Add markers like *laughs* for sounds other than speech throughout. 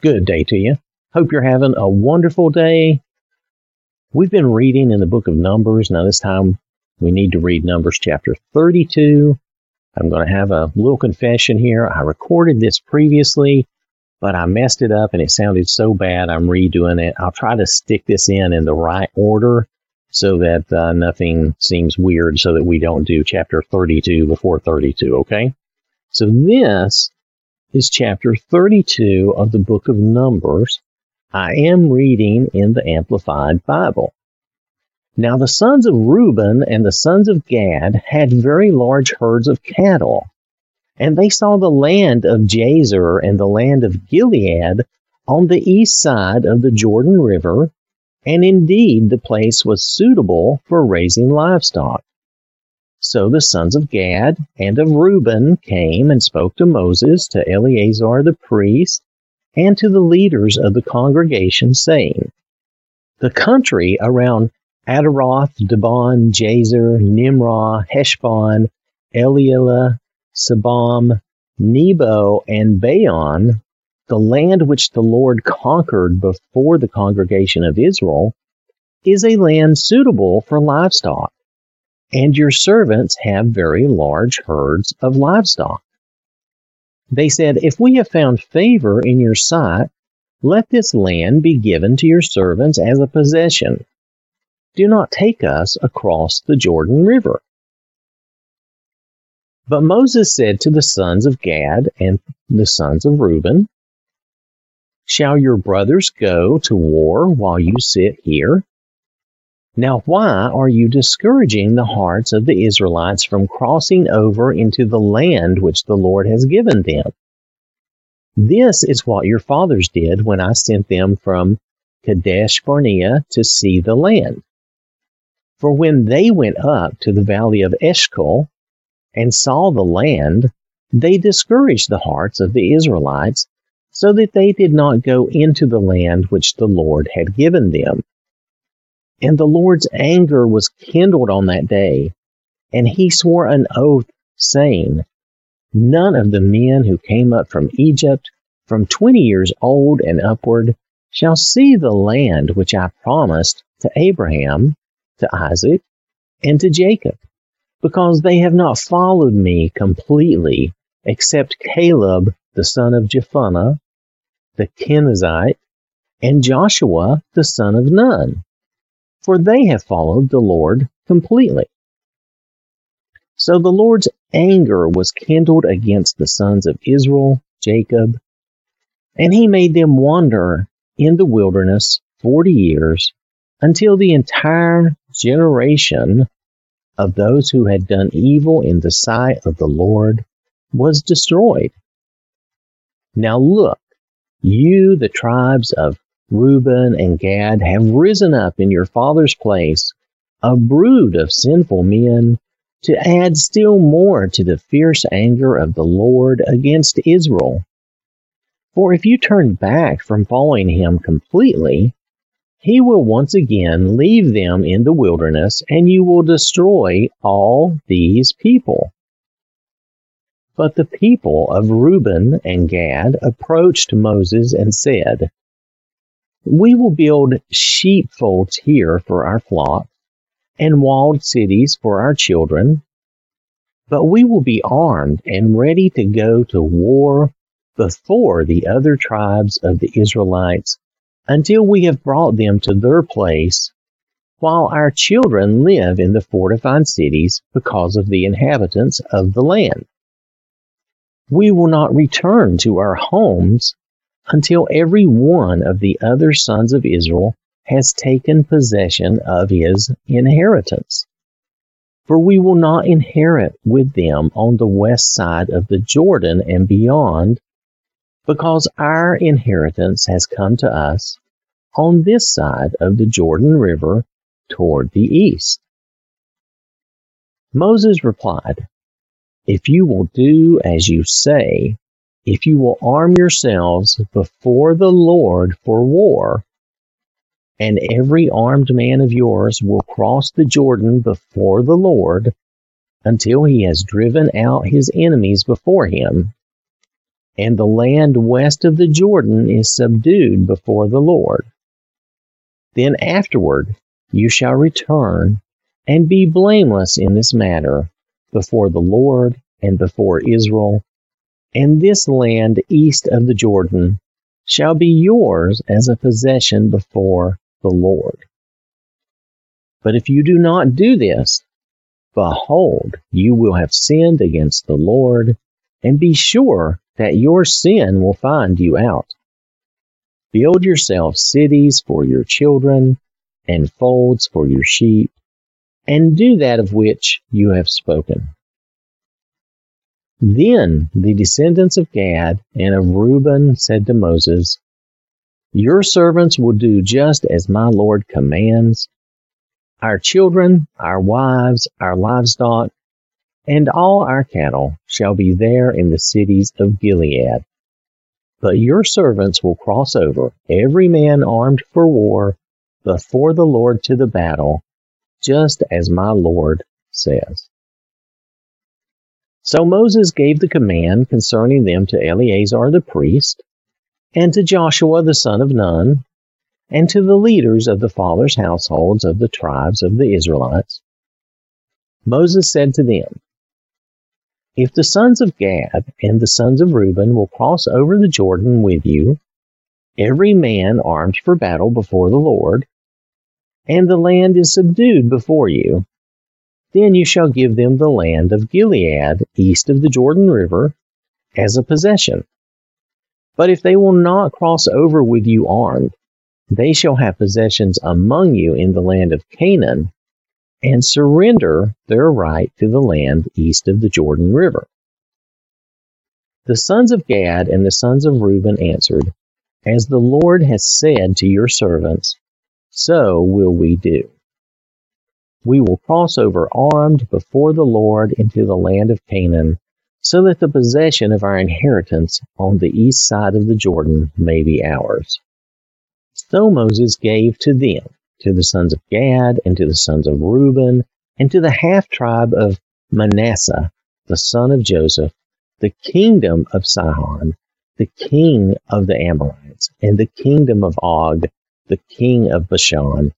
Good day to you. Hope you're having a wonderful day. We've been reading in the book of Numbers. Now, this time we need to read Numbers chapter 32. I'm going to have a little confession here. I recorded this previously, but I messed it up and it sounded so bad I'm redoing it. I'll try to stick this in in the right order so that uh, nothing seems weird so that we don't do chapter 32 before 32, okay? So this is chapter 32 of the book of Numbers. I am reading in the Amplified Bible. Now the sons of Reuben and the sons of Gad had very large herds of cattle, and they saw the land of Jazer and the land of Gilead on the east side of the Jordan River, and indeed the place was suitable for raising livestock. So the sons of Gad and of Reuben came and spoke to Moses, to Eleazar the priest, and to the leaders of the congregation, saying, The country around Ataroth, Dibon, Jazer, Nimrah, Heshbon, Elealeh, Sebam, Nebo, and Baalah, the land which the Lord conquered before the congregation of Israel, is a land suitable for livestock and your servants have very large herds of livestock. They said, If we have found favor in your sight, let this land be given to your servants as a possession. Do not take us across the Jordan River. But Moses said to the sons of Gad and the sons of Reuben, Shall your brothers go to war while you sit here? Now, why are you discouraging the hearts of the Israelites from crossing over into the land which the Lord has given them? This is what your fathers did when I sent them from Kadesh Barnea to see the land. For when they went up to the valley of Eshcol and saw the land, they discouraged the hearts of the Israelites so that they did not go into the land which the Lord had given them. And the Lord's anger was kindled on that day, and he swore an oath, saying, None of the men who came up from Egypt, from twenty years old and upward, shall see the land which I promised to Abraham, to Isaac, and to Jacob, because they have not followed me completely, except Caleb the son of Jephunneh, the Kenizzite, and Joshua the son of Nun for they have followed the Lord completely. So the Lord's anger was kindled against the sons of Israel, Jacob, and he made them wander in the wilderness forty years until the entire generation of those who had done evil in the sight of the Lord was destroyed. Now look, you, the tribes of Reuben and Gad have risen up in your father's place, a brood of sinful men, to add still more to the fierce anger of the Lord against Israel. For if you turn back from following him completely, he will once again leave them in the wilderness, and you will destroy all these people. But the people of Reuben and Gad approached Moses and said, we will build sheepfolds here for our flock and walled cities for our children, but we will be armed and ready to go to war before the other tribes of the Israelites until we have brought them to their place, while our children live in the fortified cities because of the inhabitants of the land. We will not return to our homes until every one of the other sons of Israel has taken possession of his inheritance. For we will not inherit with them on the west side of the Jordan and beyond, because our inheritance has come to us on this side of the Jordan River toward the east. Moses replied, If you will do as you say, if you will arm yourselves before the Lord for war, and every armed man of yours will cross the Jordan before the Lord until he has driven out his enemies before him. and the land west of the Jordan is subdued before the Lord. Then afterward you shall return and be blameless in this matter before the Lord and before Israel, and this land east of the Jordan shall be yours as a possession before the Lord. But if you do not do this, behold, you will have sinned against the Lord, and be sure that your sin will find you out. Build yourselves cities for your children and folds for your sheep, and do that of which you have spoken. Then the descendants of Gad and of Reuben said to Moses, Your servants will do just as my Lord commands. Our children, our wives, our livestock, and all our cattle shall be there in the cities of Gilead. But your servants will cross over, every man armed for war, before the Lord to the battle, just as my Lord says. So Moses gave the command concerning them to Eleazar the priest, and to Joshua the son of Nun, and to the leaders of the fathers' households of the tribes of the Israelites. Moses said to them, if the sons of Gad and the sons of Reuben will cross over the Jordan with you, every man armed for battle before the Lord, and the land is subdued before you, then you shall give them the land of Gilead east of the Jordan River as a possession. But if they will not cross over with you armed, they shall have possessions among you in the land of Canaan, and surrender their right to the land east of the Jordan River. The sons of Gad and the sons of Reuben answered, As the Lord has said to your servants, so will we do. We will cross over armed before the Lord into the land of Canaan, so that the possession of our inheritance on the east side of the Jordan may be ours. So Moses gave to them to the sons of Gad, and to the sons of Reuben, and to the half tribe of Manasseh, the son of Joseph, the kingdom of Sihon, the king of the Amorites, and the kingdom of Og, the king of Bashan,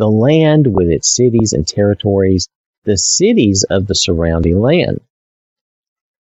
the land with its cities and territories, the cities of the surrounding land.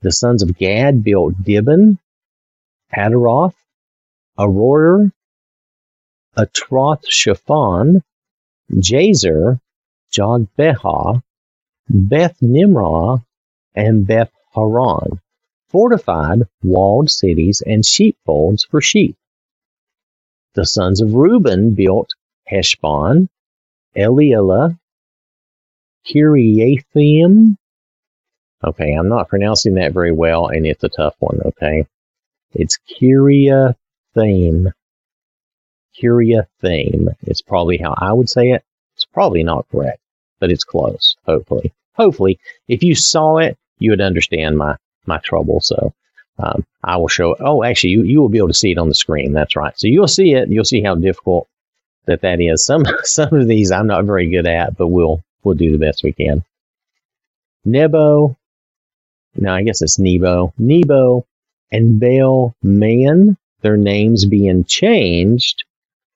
The sons of Gad built Dibon, Ataroth, Aroer, Atroth Shaphan, Jazer, Jogbehah, Beth Nimrah, and Beth Haran, fortified walled cities and sheepfolds for sheep. The sons of Reuben built Heshbon, Elealeh, Kiriathaim. Okay, I'm not pronouncing that very well, and it's a tough one, okay? It's Kiriathaim. Kiriathaim It's probably how I would say it. It's probably not correct, but it's close, hopefully. Hopefully, if you saw it, you would understand my, my trouble. So, um, I will show, oh, actually, you, you will be able to see it on the screen. That's right. So you'll see it. You'll see how difficult that that is. Some, *laughs* some of these I'm not very good at, but we'll, we'll do the best we can. Nebo, no, I guess it's Nebo, Nebo and Baal Meon, their names being changed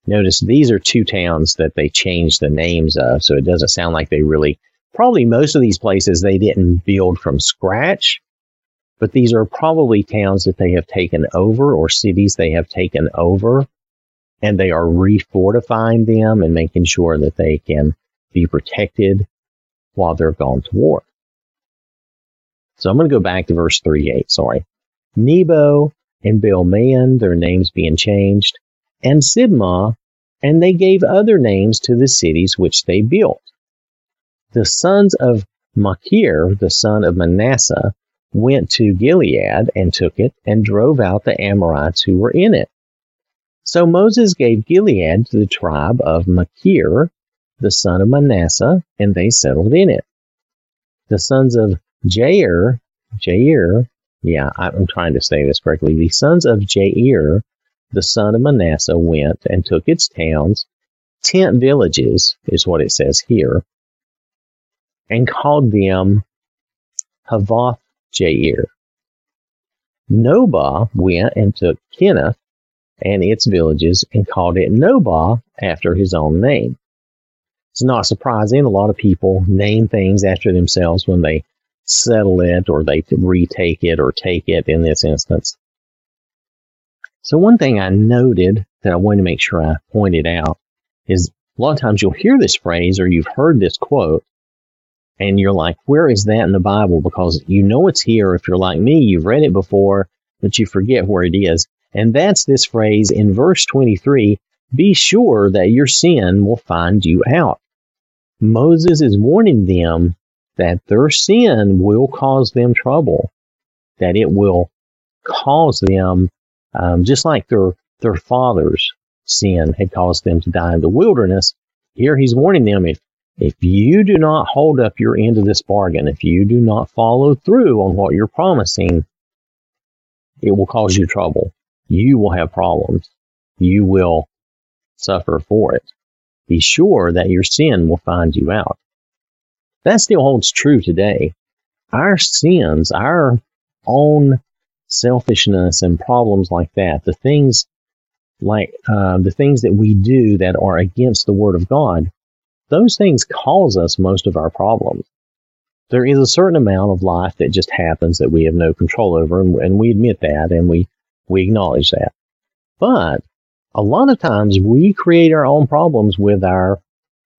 Notice these are two towns that they changed the names of, so it doesn't sound like they really, probably most of these places they didn't build from scratch, but these are probably towns that they have taken over or cities they have taken over, and they are refortifying them and making sure that they can be protected while they're gone to war. So I'm going to go back to verse 3 8, sorry. Nebo and Baal-meon, their names being changed, and Sibmah, and they gave other names to the cities which they built. The sons of Machir, the son of Manasseh, went to Gilead and took it and drove out the Amorites who were in it. So Moses gave Gilead to the tribe of Machir, the son of Manasseh, and they settled in it. The sons of Jair, Jair, yeah, I'm trying to say this correctly. The sons of Jair the son of Manasseh went and took its towns, tent villages is what it says here, and called them Havoth Jair. Nobah went and took Kenath and its villages and called it Nobah after his own name. It's not surprising. A lot of people name things after themselves when they settle it or they retake it or take it in this instance. So one thing I noted that I wanted to make sure I pointed out is a lot of times you'll hear this phrase or you've heard this quote and you're like, where is that in the Bible? Because you know it's here. If you're like me, you've read it before, but you forget where it is. And that's this phrase in verse 23 be sure that your sin will find you out. Moses is warning them that their sin will cause them trouble, that it will cause them, um, just like their, their father's sin had caused them to die in the wilderness. Here he's warning them if if you do not hold up your end of this bargain, if you do not follow through on what you're promising, it will cause you trouble. You will have problems. You will suffer for it. Be sure that your sin will find you out. That still holds true today. Our sins, our own selfishness and problems like that, the things like uh, the things that we do that are against the Word of God, those things cause us most of our problems. There is a certain amount of life that just happens that we have no control over, and, and we admit that and we, we acknowledge that. But a lot of times we create our own problems with our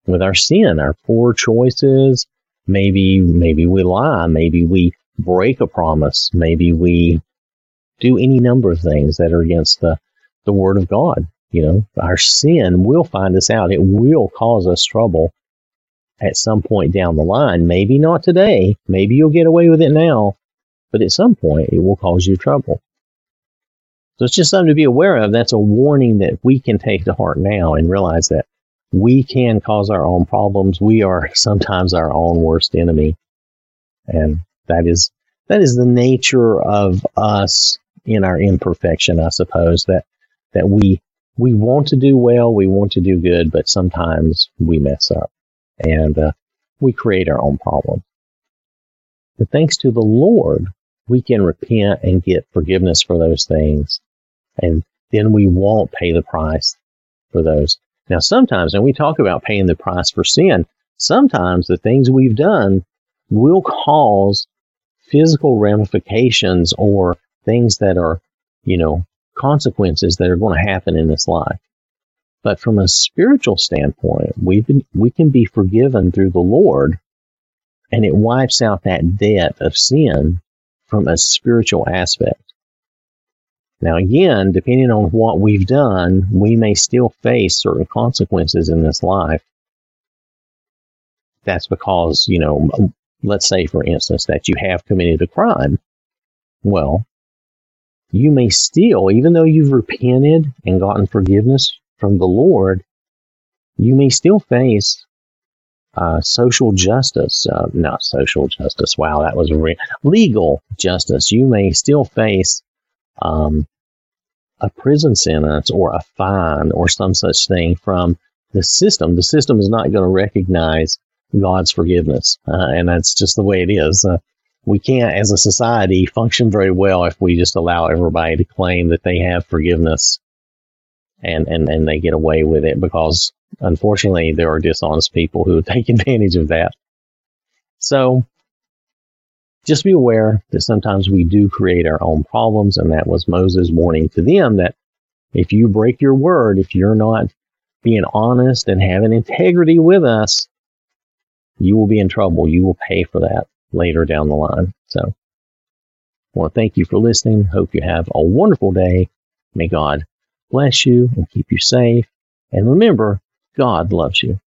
with our sin, our poor choices. Maybe maybe we lie, maybe we break a promise, maybe we do any number of things that are against the, the word of God. You know, our sin will find us out. It will cause us trouble at some point down the line. Maybe not today. Maybe you'll get away with it now, but at some point it will cause you trouble. So it's just something to be aware of. That's a warning that we can take to heart now and realize that we can cause our own problems. We are *laughs* sometimes our own worst enemy. And that is, that is the nature of us in our imperfection, I suppose, that, that we we want to do well, we want to do good, but sometimes we mess up and uh, we create our own problems. But thanks to the Lord, we can repent and get forgiveness for those things, and then we won't pay the price for those. Now, sometimes, and we talk about paying the price for sin, sometimes the things we've done will cause physical ramifications or things that are, you know, consequences that are going to happen in this life. But from a spiritual standpoint, we we can be forgiven through the Lord, and it wipes out that debt of sin from a spiritual aspect. Now, again, depending on what we've done, we may still face certain consequences in this life. That's because, you know, let's say, for instance, that you have committed a crime. Well, you may still, even though you've repented and gotten forgiveness from the Lord, you may still face uh, social justice, uh, not social justice. Wow, that was re- legal justice. You may still face um, a prison sentence or a fine or some such thing from the system. The system is not going to recognize God's forgiveness, uh, and that's just the way it is. Uh, we can't, as a society, function very well if we just allow everybody to claim that they have forgiveness and, and, and they get away with it because unfortunately there are dishonest people who *laughs* take advantage of that. So just be aware that sometimes we do create our own problems. And that was Moses warning to them that if you break your word, if you're not being honest and having integrity with us, you will be in trouble. You will pay for that later down the line. So I want to thank you for listening. Hope you have a wonderful day. May God bless you and keep you safe. And remember, God loves you.